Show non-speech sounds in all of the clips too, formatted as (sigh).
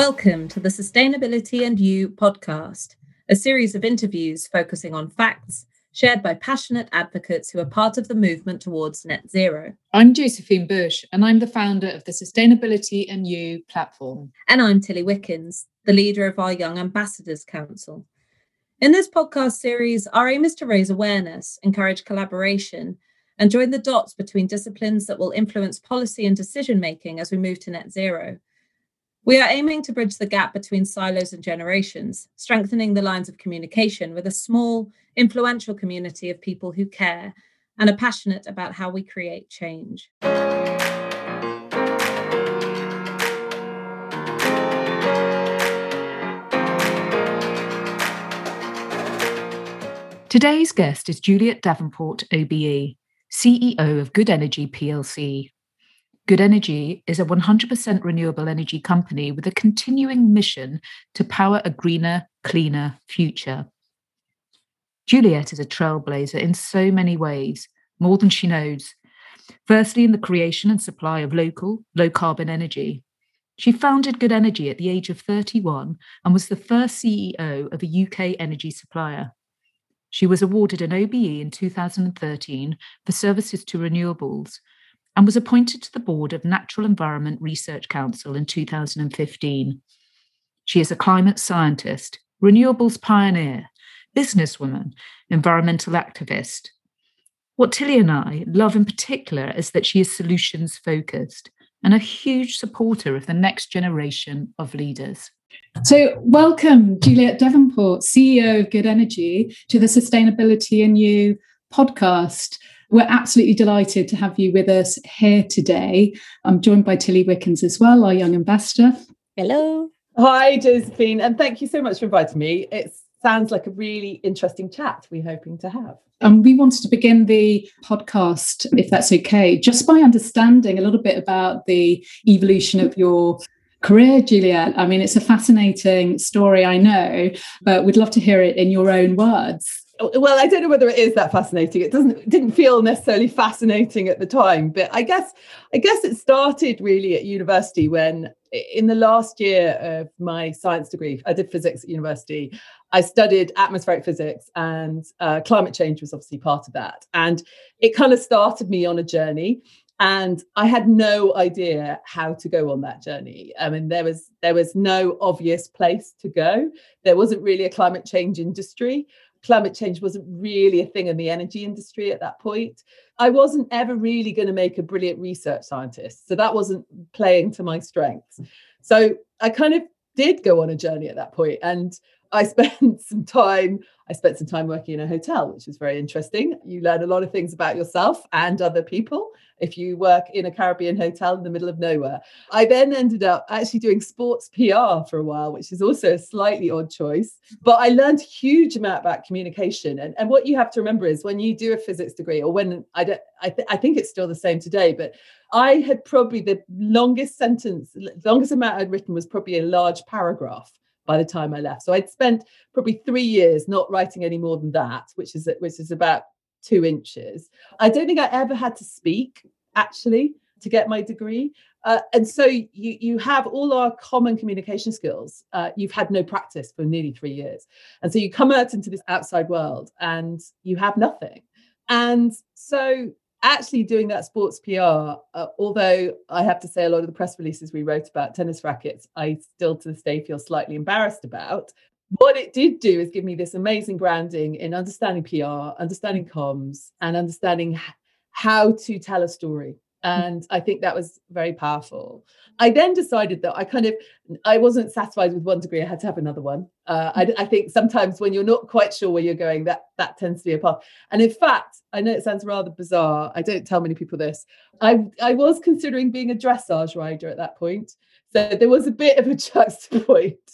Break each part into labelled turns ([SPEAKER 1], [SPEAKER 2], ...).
[SPEAKER 1] Welcome to the Sustainability and You podcast, a series of interviews focusing on facts shared by passionate advocates who are part of the movement towards net zero.
[SPEAKER 2] I'm Josephine Bush, and I'm the founder of the Sustainability and You platform.
[SPEAKER 1] And I'm Tilly Wickens, the leader of our Young Ambassadors Council. In this podcast series, our aim is to raise awareness, encourage collaboration, and join the dots between disciplines that will influence policy and decision making as we move to net zero. We are aiming to bridge the gap between silos and generations, strengthening the lines of communication with a small, influential community of people who care and are passionate about how we create change.
[SPEAKER 2] Today's guest is Juliet Davenport, OBE, CEO of Good Energy plc, Good Energy is a 100% renewable energy company with a continuing mission to power a greener, cleaner future. Juliet is a trailblazer in so many ways, more than she knows. Firstly, in the creation and supply of local, low carbon energy. She founded Good Energy at the age of 31 and was the first CEO of a UK energy supplier. She was awarded an OBE in 2013 for services to renewables and was appointed to the board of Natural Environment Research Council in 2015. She is a climate scientist, renewables pioneer, businesswoman, environmental activist. What Tilly and I love in particular is that she is solutions focused and a huge supporter of the next generation of leaders. So, welcome, Juliet Davenport, CEO of Good Energy, to the Sustainability and You podcast. We're absolutely delighted to have you with us here today. I'm joined by Tilly Wickens as well, our young ambassador.
[SPEAKER 3] Hello.
[SPEAKER 4] Hi, Josephine, and thank you so much for inviting me. It sounds like a really interesting chat we're hoping to have.
[SPEAKER 2] And we wanted to begin the podcast, if that's okay, just by understanding a little bit about the evolution of your career, Juliet. I mean, it's a fascinating story, I know, but we'd love to hear it in your own words
[SPEAKER 4] well i don't know whether it is that fascinating. It doesn't didn't feel necessarily fascinating at the time but i guess i guess it started really at university when in the last year of my science degree i did physics at university. I studied atmospheric physics and uh, climate change was obviously part of that. And it kind of started me on a journey and i had no idea how to go on that journey. I mean there was there was no obvious place to go. There wasn't really a climate change industry climate change wasn't really a thing in the energy industry at that point. I wasn't ever really going to make a brilliant research scientist. So that wasn't playing to my strengths. So I kind of did go on a journey at that point and I (laughs) spent some time I spent some time working in a hotel, which was very interesting. You learn a lot of things about yourself and other people if you work in a Caribbean hotel in the middle of nowhere. I then ended up actually doing sports PR for a while, which is also a slightly odd choice. But I learned a huge amount about communication. And, and what you have to remember is when you do a physics degree, or when I don't, I, th- I think it's still the same today, but I had probably the longest sentence, longest amount I'd written was probably a large paragraph by the time I left. So I'd spent probably three years not writing any more than that, which is which is about two inches. I don't think I ever had to speak actually to get my degree. Uh, and so you you have all our common communication skills. Uh, you've had no practice for nearly three years, and so you come out into this outside world and you have nothing. And so actually doing that sports PR, uh, although I have to say a lot of the press releases we wrote about tennis rackets, I still to this day feel slightly embarrassed about. What it did do is give me this amazing grounding in understanding PR, understanding comms, and understanding how to tell a story and i think that was very powerful. I then decided that i kind of i wasn't satisfied with one degree i had to have another one. Uh, I, I, think sometimes when you're not quite sure where you're going that that tends to be a path. And in fact i know it sounds rather bizarre i don't tell many people this i i was considering being a dressage rider at that point so there was a bit of a juxtapoint. (laughs)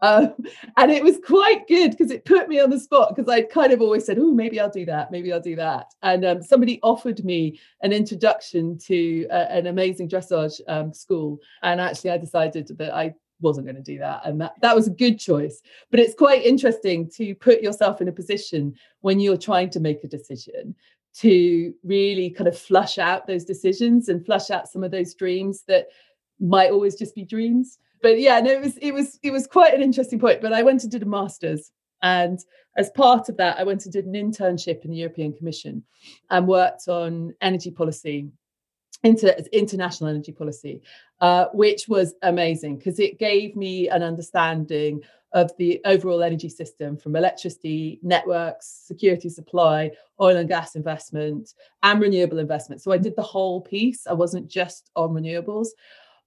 [SPEAKER 4] Um, and it was quite good because it put me on the spot because I'd kind of always said, oh, maybe I'll do that. Maybe I'll do that. And um, somebody offered me an introduction to an amazing dressage um, school. And actually, I decided that I wasn't going to do that. And that, that was a good choice. But it's quite interesting to put yourself in a position when you're trying to make a decision to really kind of flush out those decisions and flush out some of those dreams that might always just be dreams but yeah, no, it was it was it was quite an interesting point. But I went and did a master's, and as part of that, I went and did an internship in the European Commission, and worked on energy policy, inter, international energy policy, uh, which was amazing because it gave me an understanding of the overall energy system from electricity, networks, security supply, oil and gas investment, and renewable investment. So I did the whole piece. I wasn't just on renewables,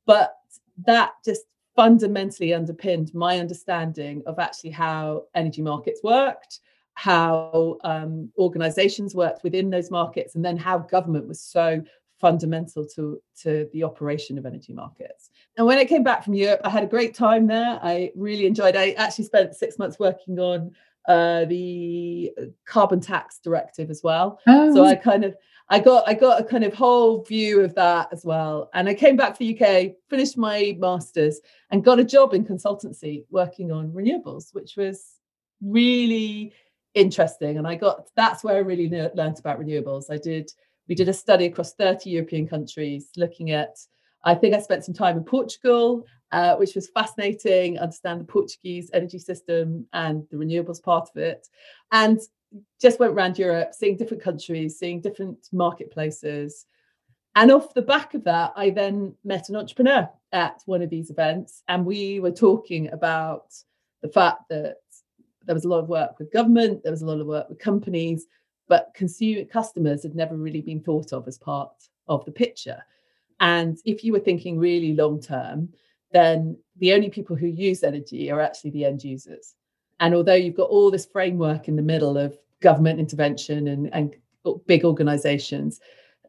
[SPEAKER 4] but that just fundamentally underpinned my understanding of actually how energy markets worked how um, organizations worked within those markets and then how government was so fundamental to, to the operation of energy markets. And when I came back from Europe, I had a great time there. I really enjoyed. I actually spent six months working on uh, the carbon tax directive as well. Oh. So I kind of I got I got a kind of whole view of that as well. And I came back to the UK, finished my masters, and got a job in consultancy working on renewables, which was really interesting. And I got that's where I really learned about renewables. I did we did a study across 30 European countries looking at, I think I spent some time in Portugal, uh, which was fascinating, understand the Portuguese energy system and the renewables part of it. And just went around Europe, seeing different countries, seeing different marketplaces. And off the back of that, I then met an entrepreneur at one of these events. And we were talking about the fact that there was a lot of work with government, there was a lot of work with companies, but consumer customers had never really been thought of as part of the picture. And if you were thinking really long term, then the only people who use energy are actually the end users. And although you've got all this framework in the middle of government intervention and, and big organizations,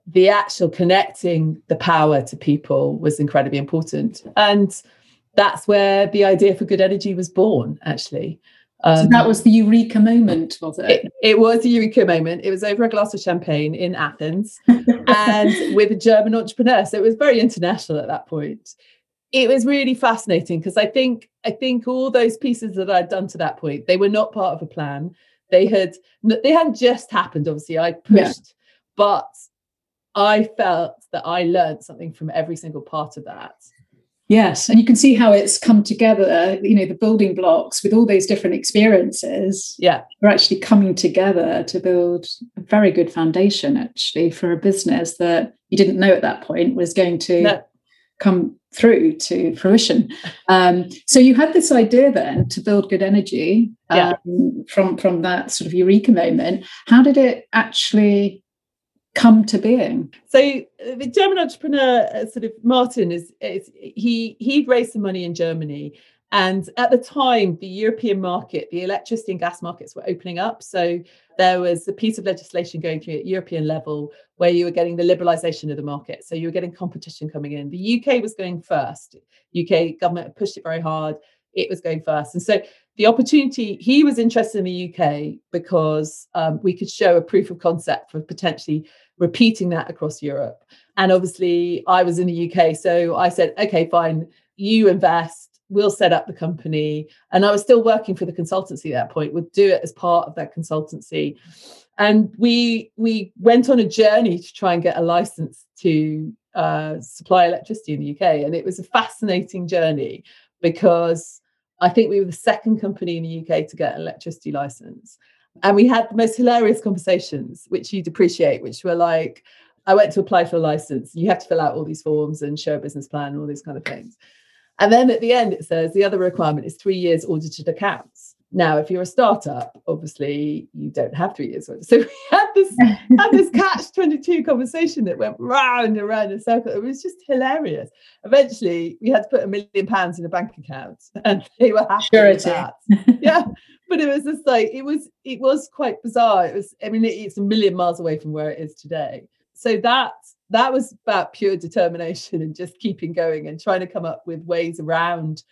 [SPEAKER 4] the actual connecting the power to people was incredibly important. And that's where the idea for good energy was born, actually.
[SPEAKER 2] Um, so that was the eureka moment, was it?
[SPEAKER 4] it? it? was a eureka moment. It was over a glass of champagne in Athens (laughs) and with a German entrepreneur. So it was very international at that point. It was really fascinating because I think I think all those pieces that I'd done to that point, they were not part of a plan. They had they hadn't just happened, obviously. I pushed, yeah. but I felt that I learned something from every single part of that.
[SPEAKER 2] Yes, and you can see how it's come together. You know, the building blocks with all those different experiences.
[SPEAKER 4] Yeah,
[SPEAKER 2] are actually coming together to build a very good foundation, actually, for a business that you didn't know at that point was going to no. come through to fruition. Um, so you had this idea then to build good energy um, yeah. from from that sort of eureka moment. How did it actually come to being?
[SPEAKER 4] So uh, the German entrepreneur, uh, sort of Martin, is, is he he'd raised some money in Germany, and at the time, the European market, the electricity and gas markets were opening up. So there was a piece of legislation going through at European level where you were getting the liberalisation of the market. So you were getting competition coming in. The UK was going first. UK government pushed it very hard. It was going first, and so the opportunity he was interested in the UK because um, we could show a proof of concept for potentially repeating that across Europe. And obviously, I was in the UK. So I said, okay, fine, you invest, we'll set up the company. And I was still working for the consultancy at that point, would do it as part of that consultancy. And we we went on a journey to try and get a license to uh, supply electricity in the UK. And it was a fascinating journey because I think we were the second company in the UK to get an electricity license. And we had the most hilarious conversations, which you'd appreciate, which were like, I went to apply for a license. You have to fill out all these forms and show a business plan and all these kind of things. And then at the end, it says the other requirement is three years audited accounts. Now, if you're a startup, obviously you don't have three years. So we had this (laughs) had this catch 22 conversation that went round and round in a circle. It was just hilarious. Eventually, we had to put a million pounds in a bank account (laughs) and they were happy Surety. with that. Yeah but it was just like it was it was quite bizarre it was i mean it, it's a million miles away from where it is today so that that was about pure determination and just keeping going and trying to come up with ways around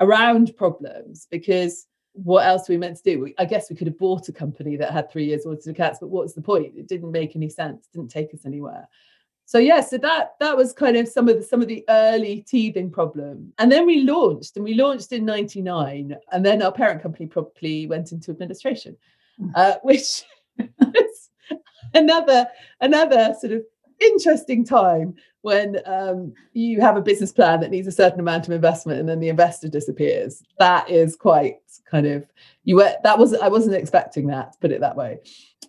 [SPEAKER 4] around problems because what else are we meant to do? I guess we could have bought a company that had three years audited accounts, but what's the point? It didn't make any sense, didn't take us anywhere so yeah so that that was kind of some of the some of the early teething problem and then we launched and we launched in 99 and then our parent company properly went into administration mm. uh, (laughs) which (laughs) another another sort of interesting time when um, you have a business plan that needs a certain amount of investment and then the investor disappears. That is quite kind of you were that was I wasn't expecting that, put it that way.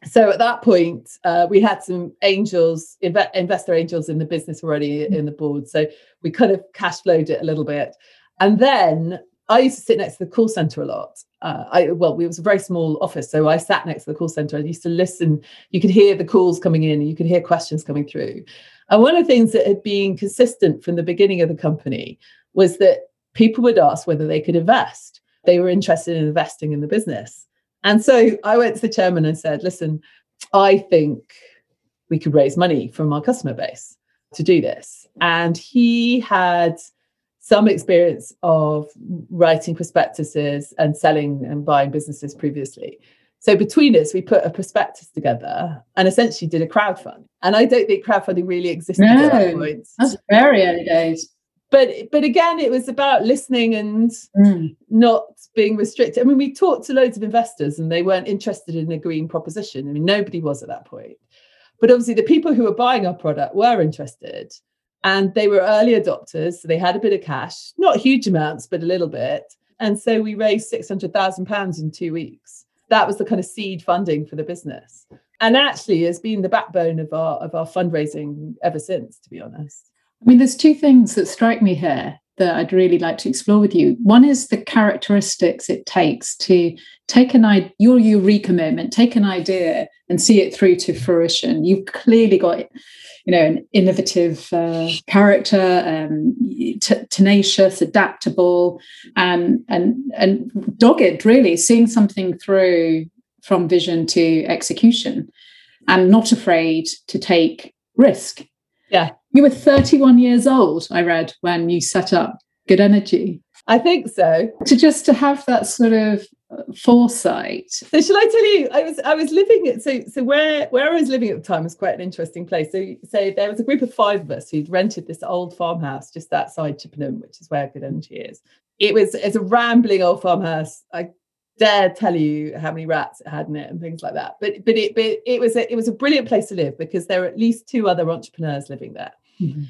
[SPEAKER 4] So at that point, uh, we had some angels, inv- investor angels in the business already in the board. So we kind of cash flowed it a little bit. And then I used to sit next to the call center a lot. Uh, I well, it was a very small office, so I sat next to the call center. I used to listen. You could hear the calls coming in, you could hear questions coming through. And one of the things that had been consistent from the beginning of the company was that people would ask whether they could invest. They were interested in investing in the business. And so I went to the chairman and said, "Listen, I think we could raise money from our customer base to do this." And he had some experience of writing prospectuses and selling and buying businesses previously. So between us, we put a prospectus together and essentially did a crowdfund. And I don't think crowdfunding really existed no, at that point.
[SPEAKER 2] That's very early days.
[SPEAKER 4] But but again, it was about listening and mm. not being restricted. I mean, we talked to loads of investors and they weren't interested in a green proposition. I mean, nobody was at that point. But obviously, the people who were buying our product were interested and they were early adopters so they had a bit of cash not huge amounts but a little bit. And so we raised 600000 pounds in two weeks. That was the kind of seed funding for the business. And actually has been the backbone of our of our fundraising ever since to be honest.
[SPEAKER 2] I mean there's two things that strike me here that I'd really like to explore with you. One is the characteristics it takes to take an idea, your eureka moment, take an idea and see it through to fruition. You've clearly got you know, an innovative uh, character, um, t- tenacious, adaptable, and and and dogged. Really, seeing something through from vision to execution, and not afraid to take risk.
[SPEAKER 4] Yeah,
[SPEAKER 2] you were 31 years old. I read when you set up Good Energy.
[SPEAKER 4] I think so.
[SPEAKER 2] To just to have that sort of uh, foresight.
[SPEAKER 4] So shall I tell you? I was I was living at so so where where I was living at the time was quite an interesting place. So so there was a group of five of us who'd rented this old farmhouse just outside Chippenham, which is where Good Energy is. It was it's a rambling old farmhouse. I dare tell you how many rats it had in it and things like that. But but it but it was a, it was a brilliant place to live because there were at least two other entrepreneurs living there. Mm-hmm.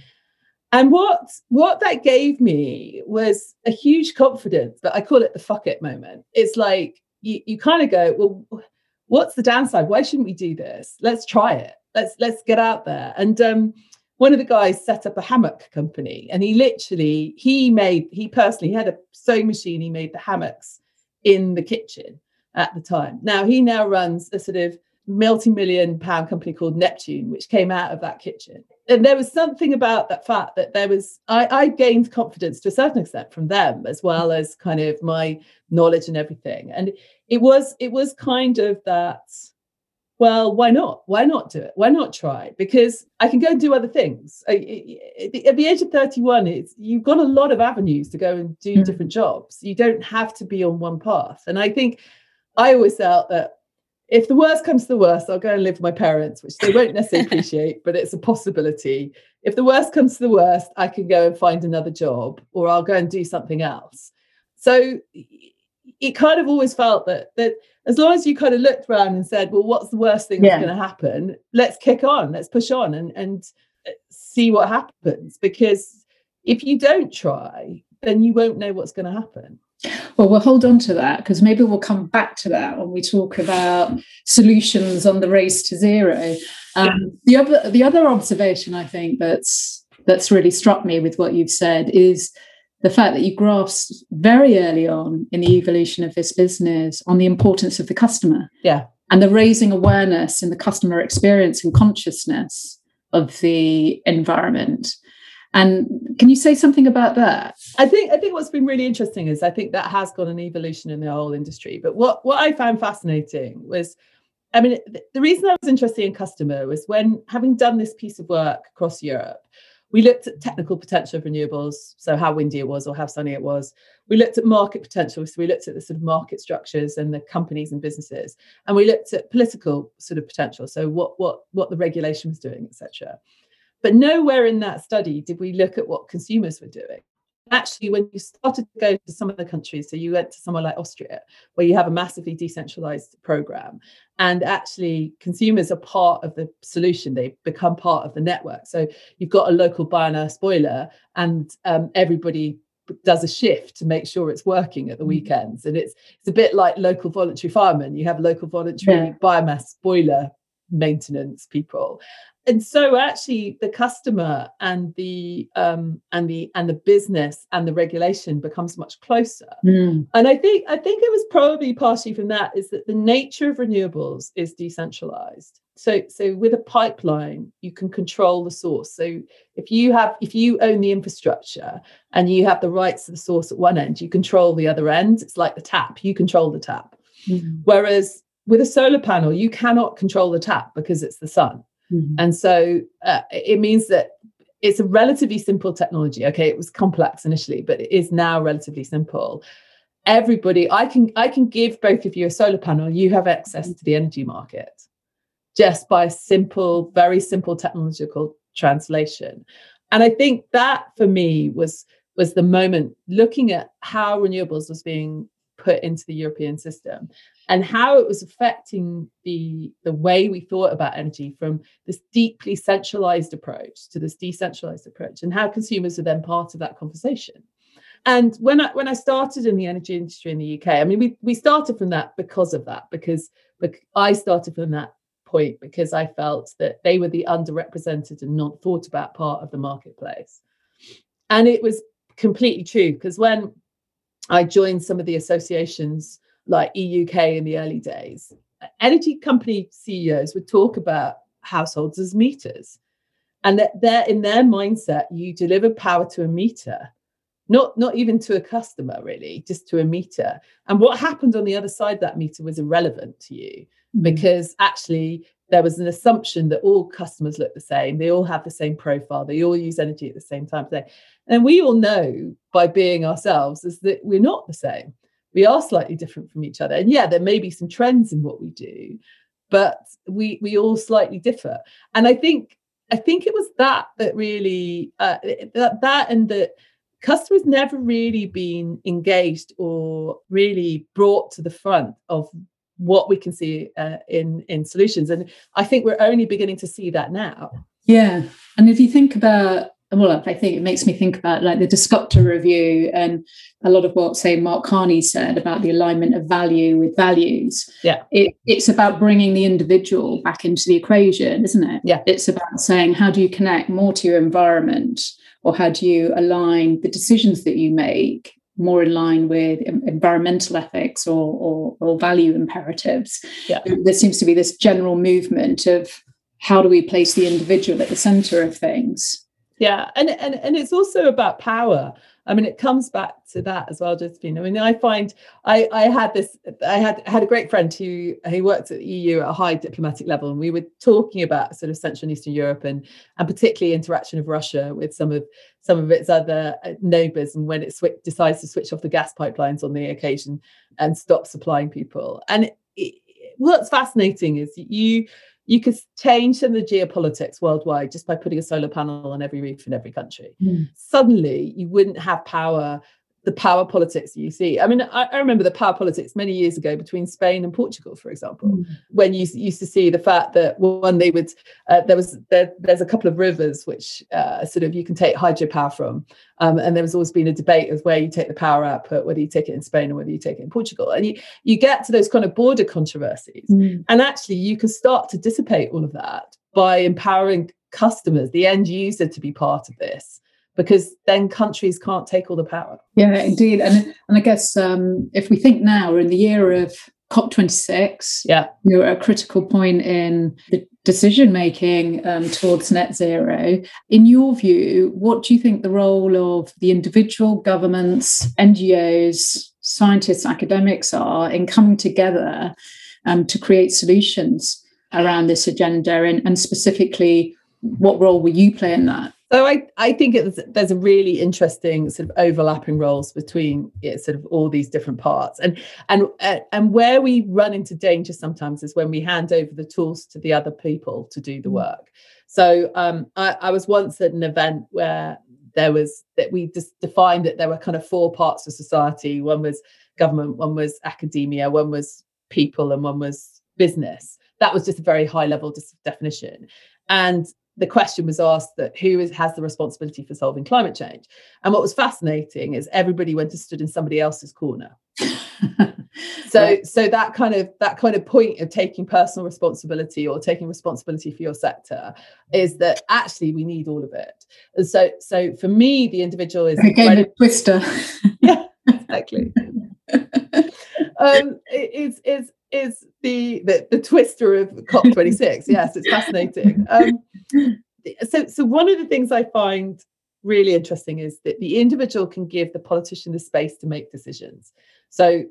[SPEAKER 4] And what what that gave me was a huge confidence, but I call it the fuck it moment. It's like you, you kind of go, well, what's the downside? Why shouldn't we do this? Let's try it. Let's let's get out there. And um, one of the guys set up a hammock company, and he literally he made he personally he had a sewing machine. He made the hammocks in the kitchen at the time. Now he now runs a sort of multi-million pound company called Neptune, which came out of that kitchen. And there was something about that fact that there was I, I, gained confidence to a certain extent from them as well as kind of my knowledge and everything. And it was it was kind of that well why not? Why not do it? Why not try? Because i can go and do other things. I, at the age of 31 it's you've got a lot of avenues to go and do mm. different jobs. You don't have to be on one path. And i think i always felt that if the worst comes to the worst, I'll go and live with my parents, which they won't necessarily (laughs) appreciate, but it's a possibility. If the worst comes to the worst, I can go and find another job or I'll go and do something else. So it kind of always felt that that as long as you kind of looked around and said, well, what's the worst thing yeah. that's going to happen? Let's kick on, let's push on and, and uh, see what happens. Because if you don't try, then you won't know what's going to happen.
[SPEAKER 2] Well, we'll hold on to that because maybe we'll come back to that when we talk about solutions on the race to zero. Um, the other the other observation I think that's that's really struck me with what you've said is the fact that you grasped very early on in the evolution of this business on the importance of the customer.
[SPEAKER 4] Yeah.
[SPEAKER 2] And the raising awareness in the customer experience and consciousness of the environment. And can you say something about that?
[SPEAKER 4] I think I think what's been really interesting is I think that has got an evolution in the whole industry. But what what I found fascinating was, I mean, the reason I was interested in customer was when having done this piece of work across Europe, we looked at technical potential of renewables, so how windy it was or how sunny it was. We looked at market potential, so we looked at the sort of market structures and the companies and businesses, and we looked at political sort of potential, so what what what the regulation was doing, etc. But nowhere in that study did we look at what consumers were doing. actually, when you started to go to some of the countries, so you went to somewhere like Austria, where you have a massively decentralized program, and actually consumers are part of the solution, they become part of the network. So you've got a local biomass boiler, and um, everybody does a shift to make sure it's working at the mm. weekends and it's it's a bit like local voluntary firemen you have local voluntary yeah. biomass boiler maintenance people. And so actually the customer and the um and the and the business and the regulation becomes much closer. Mm. and i think i think it was probably partially from that is that the nature of renewables is decentralized. So so with a pipeline you can control the source. So if you have if you own the infrastructure and you have the rights to the source at one end you control the other end. It's like the tap. You control the tap. Mm. whereas with a solar panel you cannot control the tap because it's the sun Mm-hmm. And so uh, it means that it's a relatively simple technology. Okay, it was complex initially, but it is now relatively simple. Everybody, I can I can give both of you a solar panel. You have access to the energy market just by simple, very simple technological translation. And I think that for me was was the moment looking at how renewables was being put into the European system and how it was affecting the, the way we thought about energy from this deeply centralized approach to this decentralized approach, and how consumers are then part of that conversation. And when I when I started in the energy industry in the UK, I mean, we we started from that because of that, because, because I started from that point because I felt that they were the underrepresented and not thought about part of the marketplace. And it was completely true because when I joined some of the associations like EUK in the early days, energy company CEOs would talk about households as meters. And that they're in their mindset, you deliver power to a meter, not, not even to a customer, really, just to a meter. And what happened on the other side of that meter was irrelevant to you mm. because actually there was an assumption that all customers look the same, they all have the same profile, they all use energy at the same time. And we all know by being ourselves is that we're not the same. We are slightly different from each other. And yeah there may be some trends in what we do but we we all slightly differ. And i think i think it was that that really uh, that that and that customers never really been engaged or really brought to the front of what we can see uh, in in solutions and i think we're only beginning to see that now
[SPEAKER 2] yeah and if you think about well, I think it makes me think about like the Dasgupta review and a lot of what, say, Mark Carney said about the alignment of value with values.
[SPEAKER 4] Yeah.
[SPEAKER 2] It, it's about bringing the individual back into the equation, isn't it?
[SPEAKER 4] Yeah.
[SPEAKER 2] It's about saying, how do you connect more to your environment or how do you align the decisions that you make more in line with environmental ethics or, or, or value imperatives?
[SPEAKER 4] Yeah.
[SPEAKER 2] There seems to be this general movement of how do we place the individual at the center of things?
[SPEAKER 4] yeah and, and and it's also about power i mean it comes back to that as well josephine. I mean i find i i had this i had had a great friend who he worked at the eu at a high diplomatic level and we were talking about sort of central and eastern europe and and particularly interaction of russia with some of some of its other uh, neighbors and when it sw- decides to switch off the gas pipelines on the occasion and stop supplying people. And it, it, what's fascinating is you you could change some of the geopolitics worldwide just by putting a solar panel on every roof in every country. Mm. Suddenly, you wouldn't have power the power politics you see. I mean, I, I, remember the power politics many years ago between Spain and Portugal, for example, mm. when you used to see the fact that one they would uh, there was there, there's a couple of rivers which uh, sort of you can take hydropower from, um, and there was always been a debate of where you take the power output, whether you take it in Spain or whether you take it in Portugal, and you you get to those kind of border controversies, mm. and actually you can start to dissipate all of that by empowering customers, the end user, to be part of this because then countries can't take all the power.
[SPEAKER 2] Yeah, indeed. And and I guess um, if we think now we're in the year of COP26,
[SPEAKER 4] yeah,
[SPEAKER 2] you're at a critical point in the decision making um, towards net zero. In your view, what do you think the role of the individual governments, NGOs, scientists, academics are in coming together um, to create solutions around this agenda, and, and specifically, what role will you play in that?
[SPEAKER 4] So I, I think it's, there's a really interesting sort of overlapping roles between sort of all these different parts, and and uh, and where we run into danger sometimes is when we hand over the tools to the other people to do the mm. work. So um, I, I was once at an event where there was that we just defined that there were kind of four parts of society. One was government, one was academia, one was people, and one was business. That was just a very high level definition. And the question was asked that who is, has the responsibility for solving climate change? And what was fascinating is everybody went and stood in somebody else's corner. (laughs) so right. so that kind of that kind of point of taking personal responsibility or taking responsibility for your sector is that actually we need all of it and so so for me the individual is
[SPEAKER 2] a game of twister (laughs)
[SPEAKER 4] yeah exactly (laughs) um it's is is the, the the twister of cop26 (laughs) yes it's fascinating. Um so so one of the things i find really interesting is that the individual can give the politician the space to make decisions. So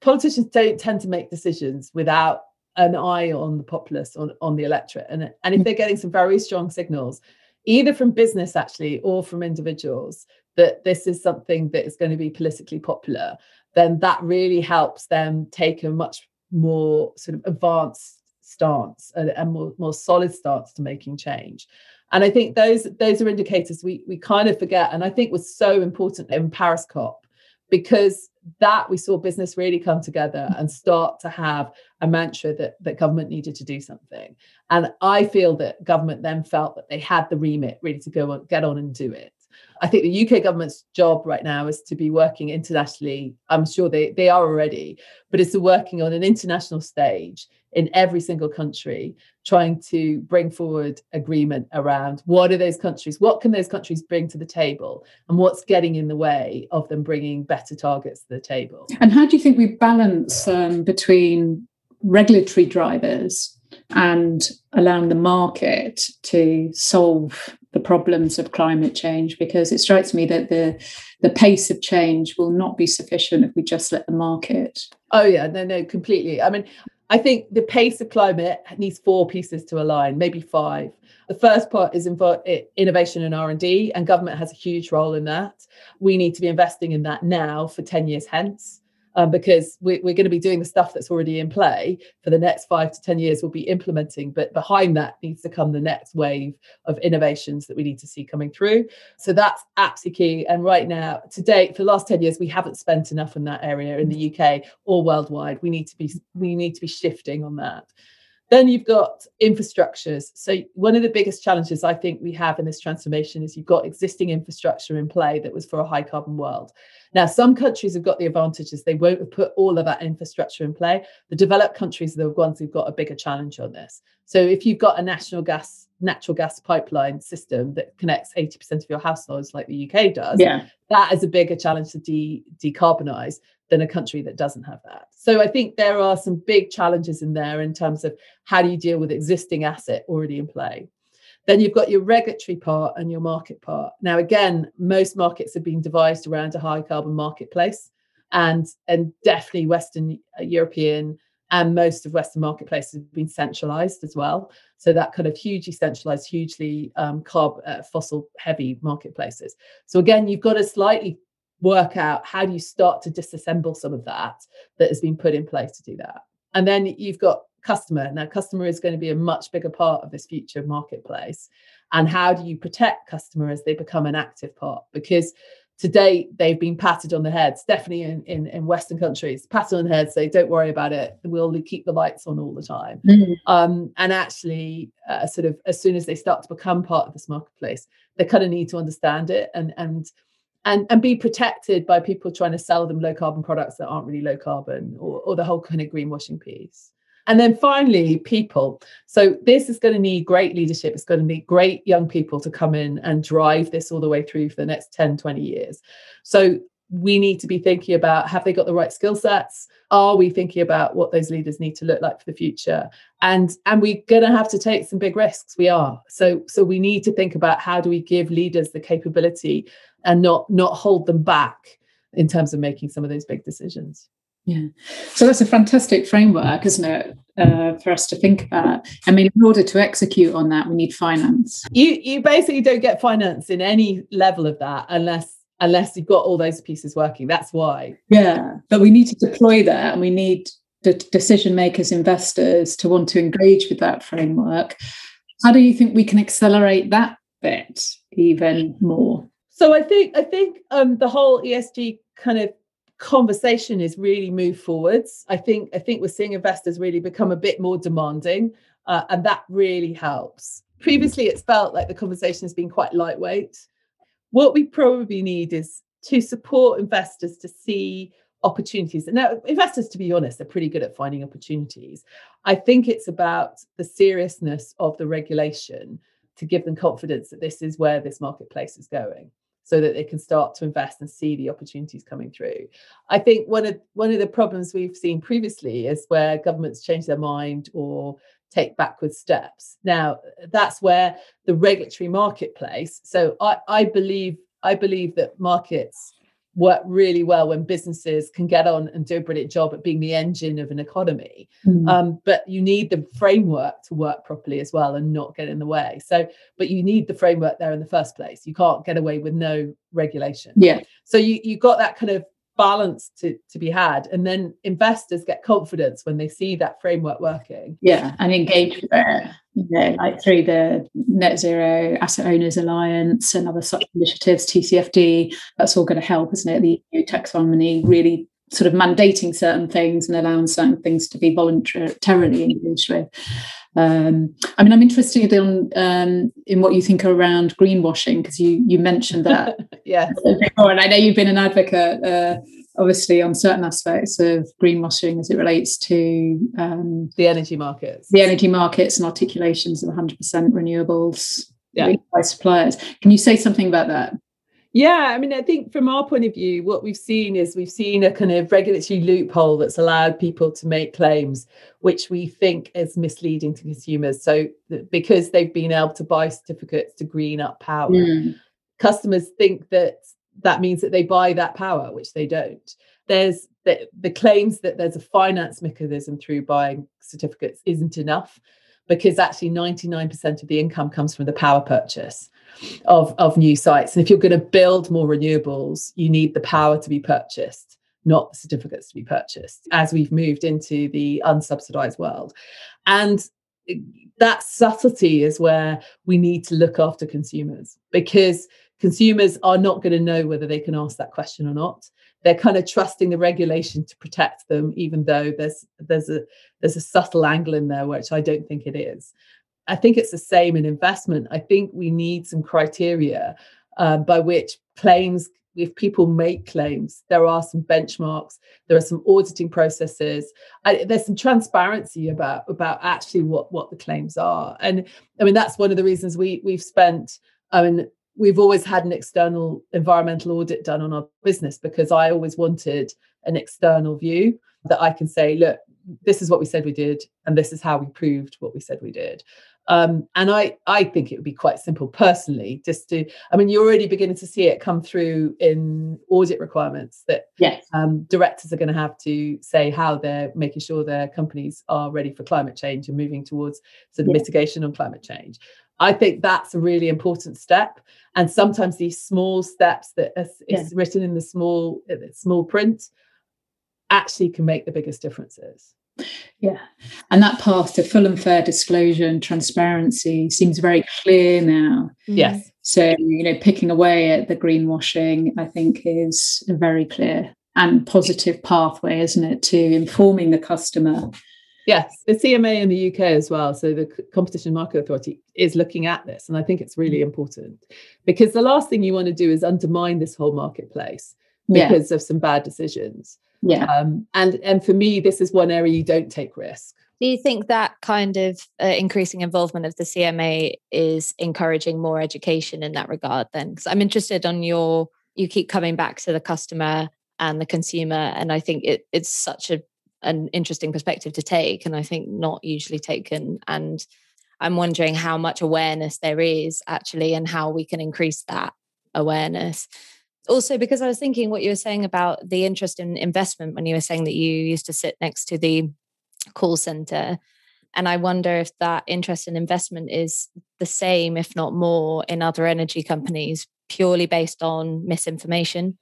[SPEAKER 4] politicians don't tend to make decisions without an eye on the populace, on, on the electorate. And, and if they're getting some very strong signals, either from business actually or from individuals, that this is something that is going to be politically popular, then that really helps them take a much more sort of advanced stance and, and more, more solid stance to making change. And I think those those are indicators we we kind of forget, and I think was so important in Paris COP because that we saw business really come together and start to have a mantra that, that government needed to do something. And I feel that government then felt that they had the remit really to go on, get on and do it. I think the UK government's job right now is to be working internationally. I'm sure they, they are already, but it's working on an international stage in every single country, trying to bring forward agreement around what are those countries, what can those countries bring to the table, and what's getting in the way of them bringing better targets to the table.
[SPEAKER 2] And how do you think we balance um, between regulatory drivers and allowing the market to solve the problems of climate change because it strikes me that the the pace of change will not be sufficient if we just let the market
[SPEAKER 4] oh yeah no no completely. I mean i think the pace of climate needs four pieces to align maybe five. The first part is innovation and r&d and government has a huge role in that. We need to be investing in that now for 10 years hence um, because we, we're going to be doing the stuff that's already in play for the next five to 10 years, we'll be implementing. But behind that needs to come the next wave of innovations that we need to see coming through. So that's absolutely key. And right now, to date, for the last 10 years, we haven't spent enough in that area in the UK or worldwide. We need to be we need to be shifting on that. Then you've got infrastructures. So, one of the biggest challenges I think we have in this transformation is you've got existing infrastructure in play that was for a high carbon world. Now, some countries have got the advantages, they won't have put all of that infrastructure in play. The developed countries are the ones who've got a bigger challenge on this. So, if you've got a national gas natural gas pipeline system that connects 80% of your households like the UK does,
[SPEAKER 2] yeah.
[SPEAKER 4] that is a bigger challenge to de- decarbonize than a country that doesn't have that. So I think there are some big challenges in there in terms of how do you deal with existing asset already in play. Then you've got your regulatory part and your market part. Now, again, most markets have been devised around a high carbon marketplace, and and definitely Western European and most of Western marketplaces have been centralized as well. So that kind of hugely centralized, hugely um, carb uh, fossil heavy marketplaces. So again, you've got a slightly work out how do you start to disassemble some of that that has been put in place to do that. And then you've got customer. Now, customer is going to be a much bigger part of this future marketplace. And how do you protect customer as they become an active part? Because to date, they've been patted on the head, definitely in, in, in Western countries, patted on the head, say, don't worry about it. We'll keep the lights on all the time. Mm-hmm. Um, and actually, uh, sort of as soon as they start to become part of this marketplace, they kind of need to understand it and, and and and be protected by people trying to sell them low carbon products that aren't really low carbon or, or the whole kind of greenwashing piece. And then finally people. So this is going to need great leadership. It's going to need great young people to come in and drive this all the way through for the next 10 20 years. So we need to be thinking about have they got the right skill sets? Are we thinking about what those leaders need to look like for the future? And and we're going to have to take some big risks. We are. So so we need to think about how do we give leaders the capability and not not hold them back in terms of making some of those big decisions
[SPEAKER 2] yeah so that's a fantastic framework isn't it uh, for us to think about i mean in order to execute on that we need finance
[SPEAKER 4] you you basically don't get finance in any level of that unless unless you've got all those pieces working. That's why.
[SPEAKER 2] Yeah, but we need to deploy that and we need the decision makers, investors to want to engage with that framework. How do you think we can accelerate that bit even more?
[SPEAKER 4] So I think I think um, the whole ESG kind of conversation is really moved forwards. I think I think we're seeing investors really become a bit more demanding, uh, and that really helps. Previously, it's felt like the conversation has been quite lightweight. What we probably need is to support investors to see opportunities. And now, investors, to be honest, are pretty good at finding opportunities. I think it's about the seriousness of the regulation to give them confidence that this is where this marketplace is going so that they can start to invest and see the opportunities coming through. I think one of one of the problems we've seen previously is where governments change their mind or take backward steps. Now that's where the regulatory marketplace. So I, I believe I believe that markets work really well when businesses can get on and do a brilliant job at being the engine of an economy. Mm. Um, but you need the framework to work properly as well and not get in the way. So, but you need the framework there in the first place. You can't get away with no regulation.
[SPEAKER 2] Yeah.
[SPEAKER 4] So you you got that kind of balance to, to be had. And then investors get confidence when they see that framework working.
[SPEAKER 2] Yeah and engage with it you know like through the net zero asset owners alliance and other such initiatives tcfd that's all going to help isn't it? The taxonomy really sort of mandating certain things and allowing certain things to be voluntarily engaged with um, I mean, I'm interested in um, in what you think around greenwashing because you you mentioned that (laughs)
[SPEAKER 4] yeah
[SPEAKER 2] before, and I know you've been an advocate, uh, obviously, on certain aspects of greenwashing as it relates to um,
[SPEAKER 4] the energy markets,
[SPEAKER 2] the energy markets, and articulations of 100% renewables yeah. by suppliers. Can you say something about that?
[SPEAKER 4] Yeah, I mean, I think from our point of view, what we've seen is we've seen a kind of regulatory loophole that's allowed people to make claims, which we think is misleading to consumers. So, because they've been able to buy certificates to green up power, mm. customers think that that means that they buy that power, which they don't. There's the, the claims that there's a finance mechanism through buying certificates isn't enough because actually 99% of the income comes from the power purchase of, of new sites. And if you're going to build more renewables, you need the power to be purchased, not the certificates to be purchased, as we've moved into the unsubsidized world. And that subtlety is where we need to look after consumers because consumers are not going to know whether they can ask that question or not they're kind of trusting the regulation to protect them even though there's there's a there's a subtle angle in there which i don't think it is I think it's the same in investment. I think we need some criteria uh, by which claims, if people make claims, there are some benchmarks, there are some auditing processes, I, there's some transparency about about actually what what the claims are. And I mean that's one of the reasons we we've spent. I mean we've always had an external environmental audit done on our business because I always wanted an external view that I can say, look, this is what we said we did, and this is how we proved what we said we did. Um, and I, I think it would be quite simple personally, just to, I mean, you're already beginning to see it come through in audit requirements that
[SPEAKER 2] yes.
[SPEAKER 4] um, directors are going to have to say how they're making sure their companies are ready for climate change and moving towards sort of yeah. mitigation on climate change. I think that's a really important step. And sometimes these small steps that is, yeah. is written in the small, uh, small print actually can make the biggest differences.
[SPEAKER 2] Yeah. And that path to full and fair disclosure and transparency seems very clear now.
[SPEAKER 4] Yes. Mm-hmm.
[SPEAKER 2] So, you know, picking away at the greenwashing, I think, is a very clear and positive pathway, isn't it, to informing the customer?
[SPEAKER 4] Yes, the CMA in the UK as well. So the Competition Market Authority is looking at this. And I think it's really important because the last thing you want to do is undermine this whole marketplace because yeah. of some bad decisions.
[SPEAKER 2] Yeah.
[SPEAKER 4] Um, and and for me, this is one area you don't take risk.
[SPEAKER 1] Do you think that kind of uh, increasing involvement of the CMA is encouraging more education in that regard? Then, because I'm interested on your, you keep coming back to the customer and the consumer, and I think it, it's such a an interesting perspective to take, and I think not usually taken. And I'm wondering how much awareness there is actually, and how we can increase that awareness also because I was thinking what you were saying about the interest in investment when you were saying that you used to sit next to the call center. And I wonder if that interest in investment is the same, if not more, in other energy companies, purely based on misinformation.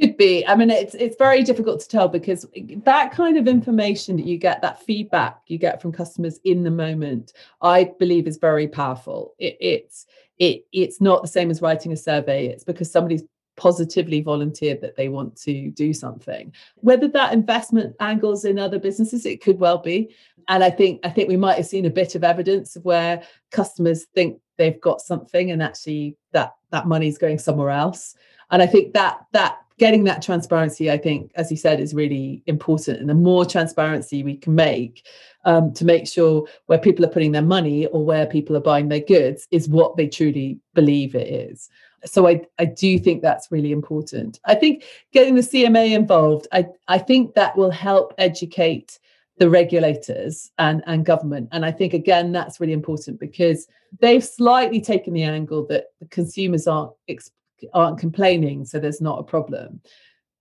[SPEAKER 4] Could be. I mean, it's it's very difficult to tell because that kind of information that you get, that feedback you get from customers in the moment, I believe is very powerful. It, it's it it's not the same as writing a survey. It's because somebody's positively volunteered that they want to do something. Whether that investment angles in other businesses, it could well be. And I think I think we might have seen a bit of evidence of where customers think they've got something and actually that that money's going somewhere else. And I think that that getting that transparency, I think, as you said, is really important. And the more transparency we can make um, to make sure where people are putting their money or where people are buying their goods is what they truly believe it is so I, I do think that's really important. I think getting the CMA involved, I, I think that will help educate the regulators and, and government. And I think again that's really important because they've slightly taken the angle that the consumers aren't aren't complaining, so there's not a problem.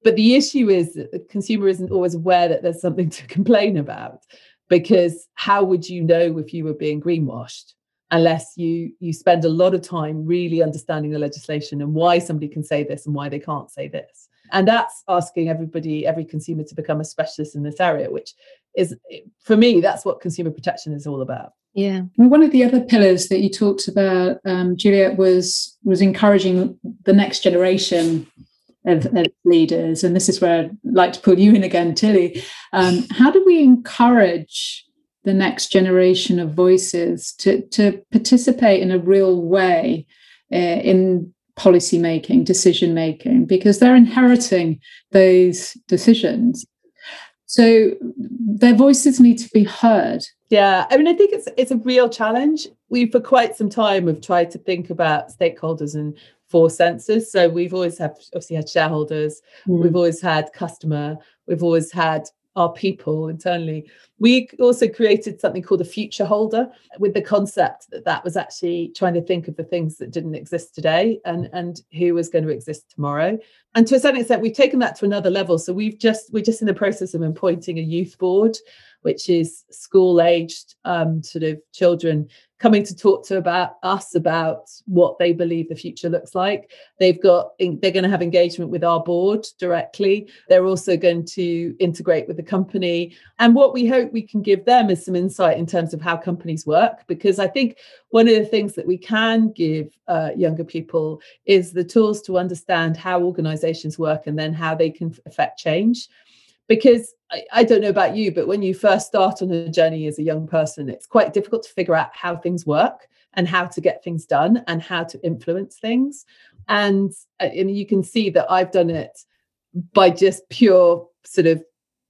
[SPEAKER 4] But the issue is that the consumer isn't always aware that there's something to (laughs) complain about because how would you know if you were being greenwashed? unless you you spend a lot of time really understanding the legislation and why somebody can say this and why they can't say this and that's asking everybody every consumer to become a specialist in this area which is for me that's what consumer protection is all about
[SPEAKER 1] yeah
[SPEAKER 2] one of the other pillars that you talked about um, juliet was was encouraging the next generation of, of, leaders and this is where i'd like to pull you in again tilly um, how do we encourage the next generation of voices to, to participate in a real way uh, in policy making, decision making, because they're inheriting those decisions. So their voices need to be heard.
[SPEAKER 4] Yeah, I mean, I think it's it's a real challenge. We for quite some time have tried to think about stakeholders and four senses. So we've always have obviously had shareholders, mm. we've always had customer, we've always had our people internally. We also created something called a future holder with the concept that that was actually trying to think of the things that didn't exist today and, and who was going to exist tomorrow. And to a certain extent, we've taken that to another level. So we've just, we're just in the process of appointing a youth board, which is school aged um, sort of children coming to talk to about us about what they believe the future looks like. They've got they're going to have engagement with our board directly. They're also going to integrate with the company. And what we hope we can give them is some insight in terms of how companies work, because I think one of the things that we can give uh, younger people is the tools to understand how organizations work and then how they can affect change because I, I, don't know about you, but when you first start on a journey as a young person, it's quite difficult to figure out how things work and how to get things done and how to influence things. And, uh, and you can see that I've done it by just pure sort of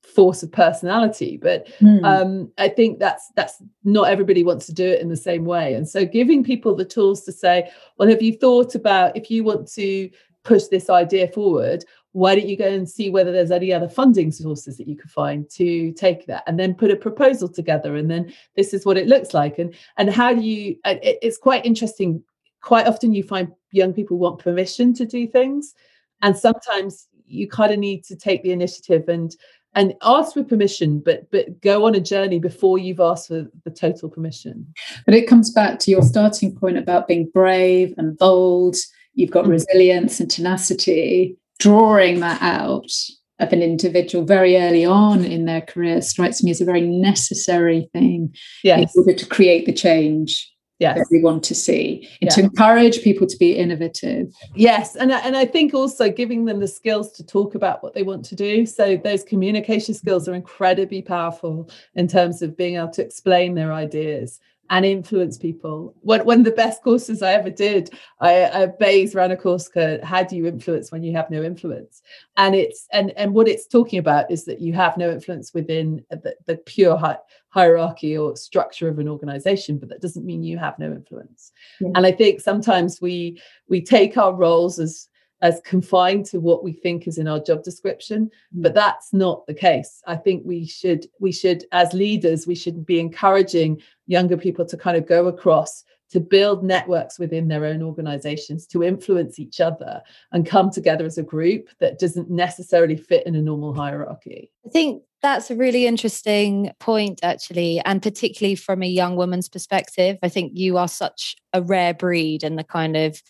[SPEAKER 4] force of personality but mm. um, i think that's that's not everybody wants to do it in the same way and so giving people the tools to say well have you thought about if you want to push this idea forward why don't you go and see whether there's any other funding sources that you could find to take that? And then put a proposal together and then this is what it looks like. And and how do you it's quite interesting. Quite often you find young people want permission to do things and sometimes you kind of need to take the initiative and and ask for permission but but go on a journey before you've asked for the total permission.
[SPEAKER 2] But it comes back to your starting point about being brave and bold. You've got mm-hmm. resilience and tenacity drawing that out of an individual very early on in their career strikes me as a very necessary thing yes. in order to create the change yes. that we want to see and to encourage people to be innovative.
[SPEAKER 4] Yes, and and I think also giving them the skills to talk about what they want to do. So those communication skills are incredibly powerful in terms of being able to explain their ideas and influence people. One, one of the best courses I ever did, I, I Bays ran a course called "How Do You Influence When You Have No Influence?" And it's and and what it's talking about is that you have no influence within the, the pure hi- hierarchy or structure of an organization, but that doesn't mean you have no influence. Yeah. And I think sometimes we we take our roles as as confined to what we think is in our job description mm. but that's not the case i think we should we should as leaders we should be encouraging younger people to kind of go across to build networks within their own organizations to influence each other and come together as a group that doesn't necessarily fit in a normal hierarchy
[SPEAKER 1] i think that's a really interesting point, actually, and particularly from a young woman's perspective. I think you are such a rare breed in the kind of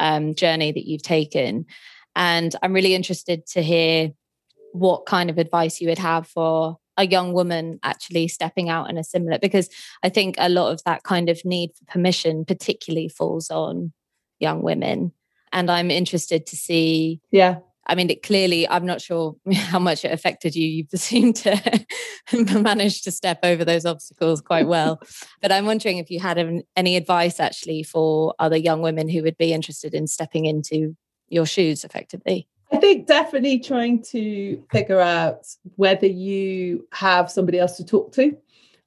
[SPEAKER 1] um, journey that you've taken. And I'm really interested to hear what kind of advice you would have for a young woman actually stepping out in a similar because I think a lot of that kind of need for permission particularly falls on
[SPEAKER 5] young women. And I'm interested to see
[SPEAKER 4] yeah
[SPEAKER 5] I mean, it clearly, I'm not sure (laughs) how much it affected you. You (laughs) seem to (laughs) manage to step over those obstacles quite well. but I'm wondering if you had any advice actually for other young women who would be interested in stepping into your shoes effectively.
[SPEAKER 4] I think definitely trying to figure out whether you have somebody else to talk to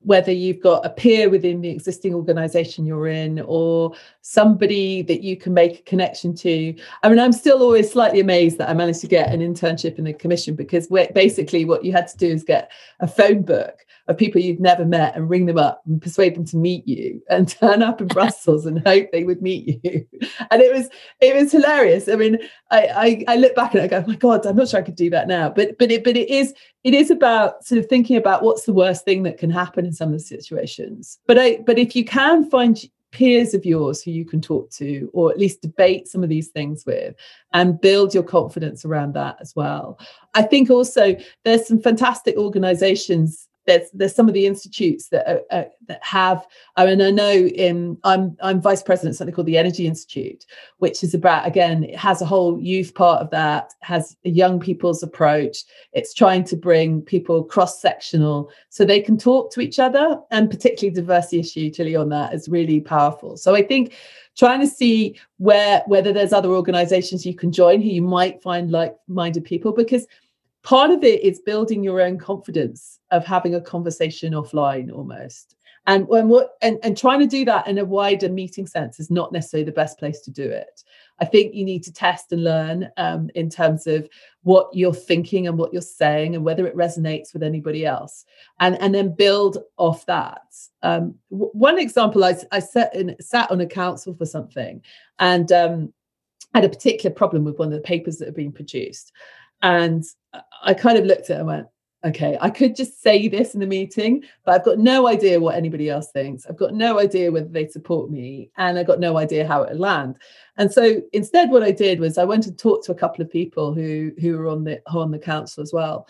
[SPEAKER 4] whether you've got a peer within the existing organization you're in or somebody that you can make a connection to. I mean, I'm still always slightly amazed that I managed to get an internship in the commission because basically what you had to do is get a phone book of people you've never met and ring them up and persuade them to meet you and (laughs) turn up in (laughs) Brussels and hope they would meet you. (laughs) And it was it was hilarious. I mean, I, I, I look back and I go, oh my God, I'm not sure I could do that now. But but it but it is it is about sort of thinking about what's the worst thing that can happen in some of the situations. But I but if you can find peers of yours who you can talk to or at least debate some of these things with and build your confidence around that as well. I think also there's some fantastic organizations there's there's some of the institutes that are, uh, that have I mean I know in I'm I'm vice president of something called the Energy Institute which is about again it has a whole youth part of that has a young people's approach. It's trying to bring people cross sectional so they can talk to each other and particularly diversity issue Tilly on that is really powerful. So I think trying to see where whether there's other organizations you can join who you might find like-minded people because part of it is building your own confidence of having a conversation offline almost. And when what and, and trying to do that in a wider meeting sense is not necessarily the best place to do it. I think you need to test and learn um, in terms of what you're thinking and what you're saying and whether it resonates with anybody else and and then build off that. Um, w- one example i, I sat, in, sat on a council for something and um, had a particular problem with one of the papers that had been produced and I kind of looked at it and went, okay, I could just say this in the meeting, but I've got no idea what anybody else thinks. I've got no idea whether they support me, and I've got no idea how it will land. And so instead, what I did was I went and talked to a couple of people who who were on the on the council as well,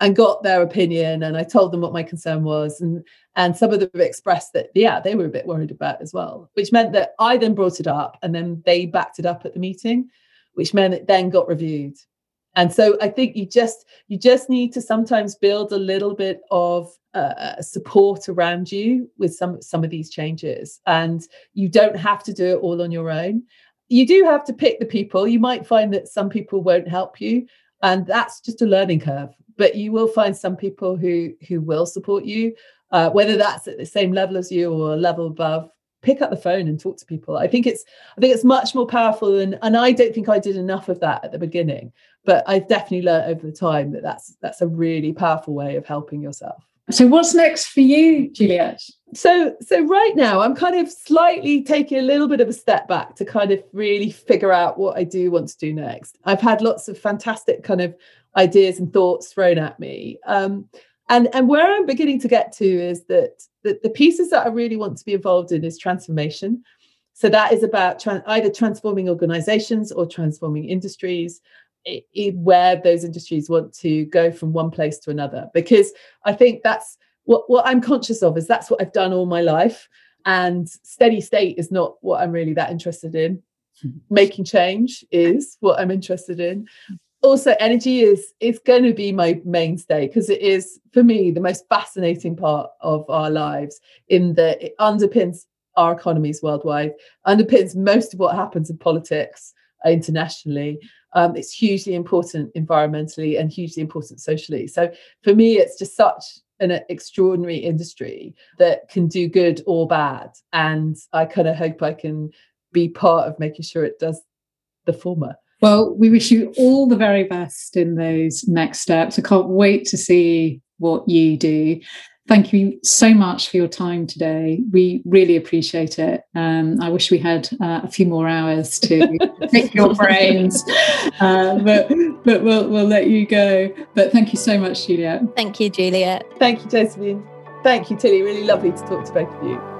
[SPEAKER 4] and got their opinion. And I told them what my concern was, and and some of them expressed that yeah they were a bit worried about as well, which meant that I then brought it up, and then they backed it up at the meeting, which meant it then got reviewed and so i think you just you just need to sometimes build a little bit of uh, support around you with some some of these changes. And you don't have to do it all on your own. You do have to pick the people. You might find that some people won't help you and that's just a learning curve. But you will find some people who who will support you uh, whether that's at the same level as you or a level above pick up the phone and talk to people. I think it's i think it's much more powerful than and i don't think i did enough of that at the beginning but i've definitely learned over the time that that's that's a really powerful way of helping yourself.
[SPEAKER 2] So what's next for you juliet?
[SPEAKER 4] So so right now i'm kind of slightly taking a little bit of a step back to kind of really figure out what i do want to do next. I've had lots of fantastic kind of ideas and thoughts thrown at me. Um, and and where i'm beginning to get to is that the, the pieces that i really want to be involved in is transformation. So that is about tra- either transforming organizations or transforming industries where those industries want to go from one place to another. Because i think that's what, what i'm conscious of is that's what i've done all my life. And steady state is not what i'm really that interested in. (laughs) Making change is what i'm interested in. Also energy is is going to be my mainstay because it is for me the most fascinating part of our lives in that it underpins our economies worldwide underpins most of what happens in politics internationally um, it's hugely important environmentally and hugely important socially so for me it's just such an extraordinary industry that can do good or bad and i kind of hope i can be part of making sure it does the former
[SPEAKER 2] well, we wish you all the very best in those next steps. I can't wait to see what you do. Thank you so much for your time today. We really appreciate it. Um, I wish we had uh, a few more hours to (laughs) pick your brains, uh, but but we'll we'll let you go. But thank you so much, Juliet.
[SPEAKER 5] Thank you, Juliet.
[SPEAKER 4] Thank you, Josephine. Thank you, Tilly. Really lovely to talk to both of you.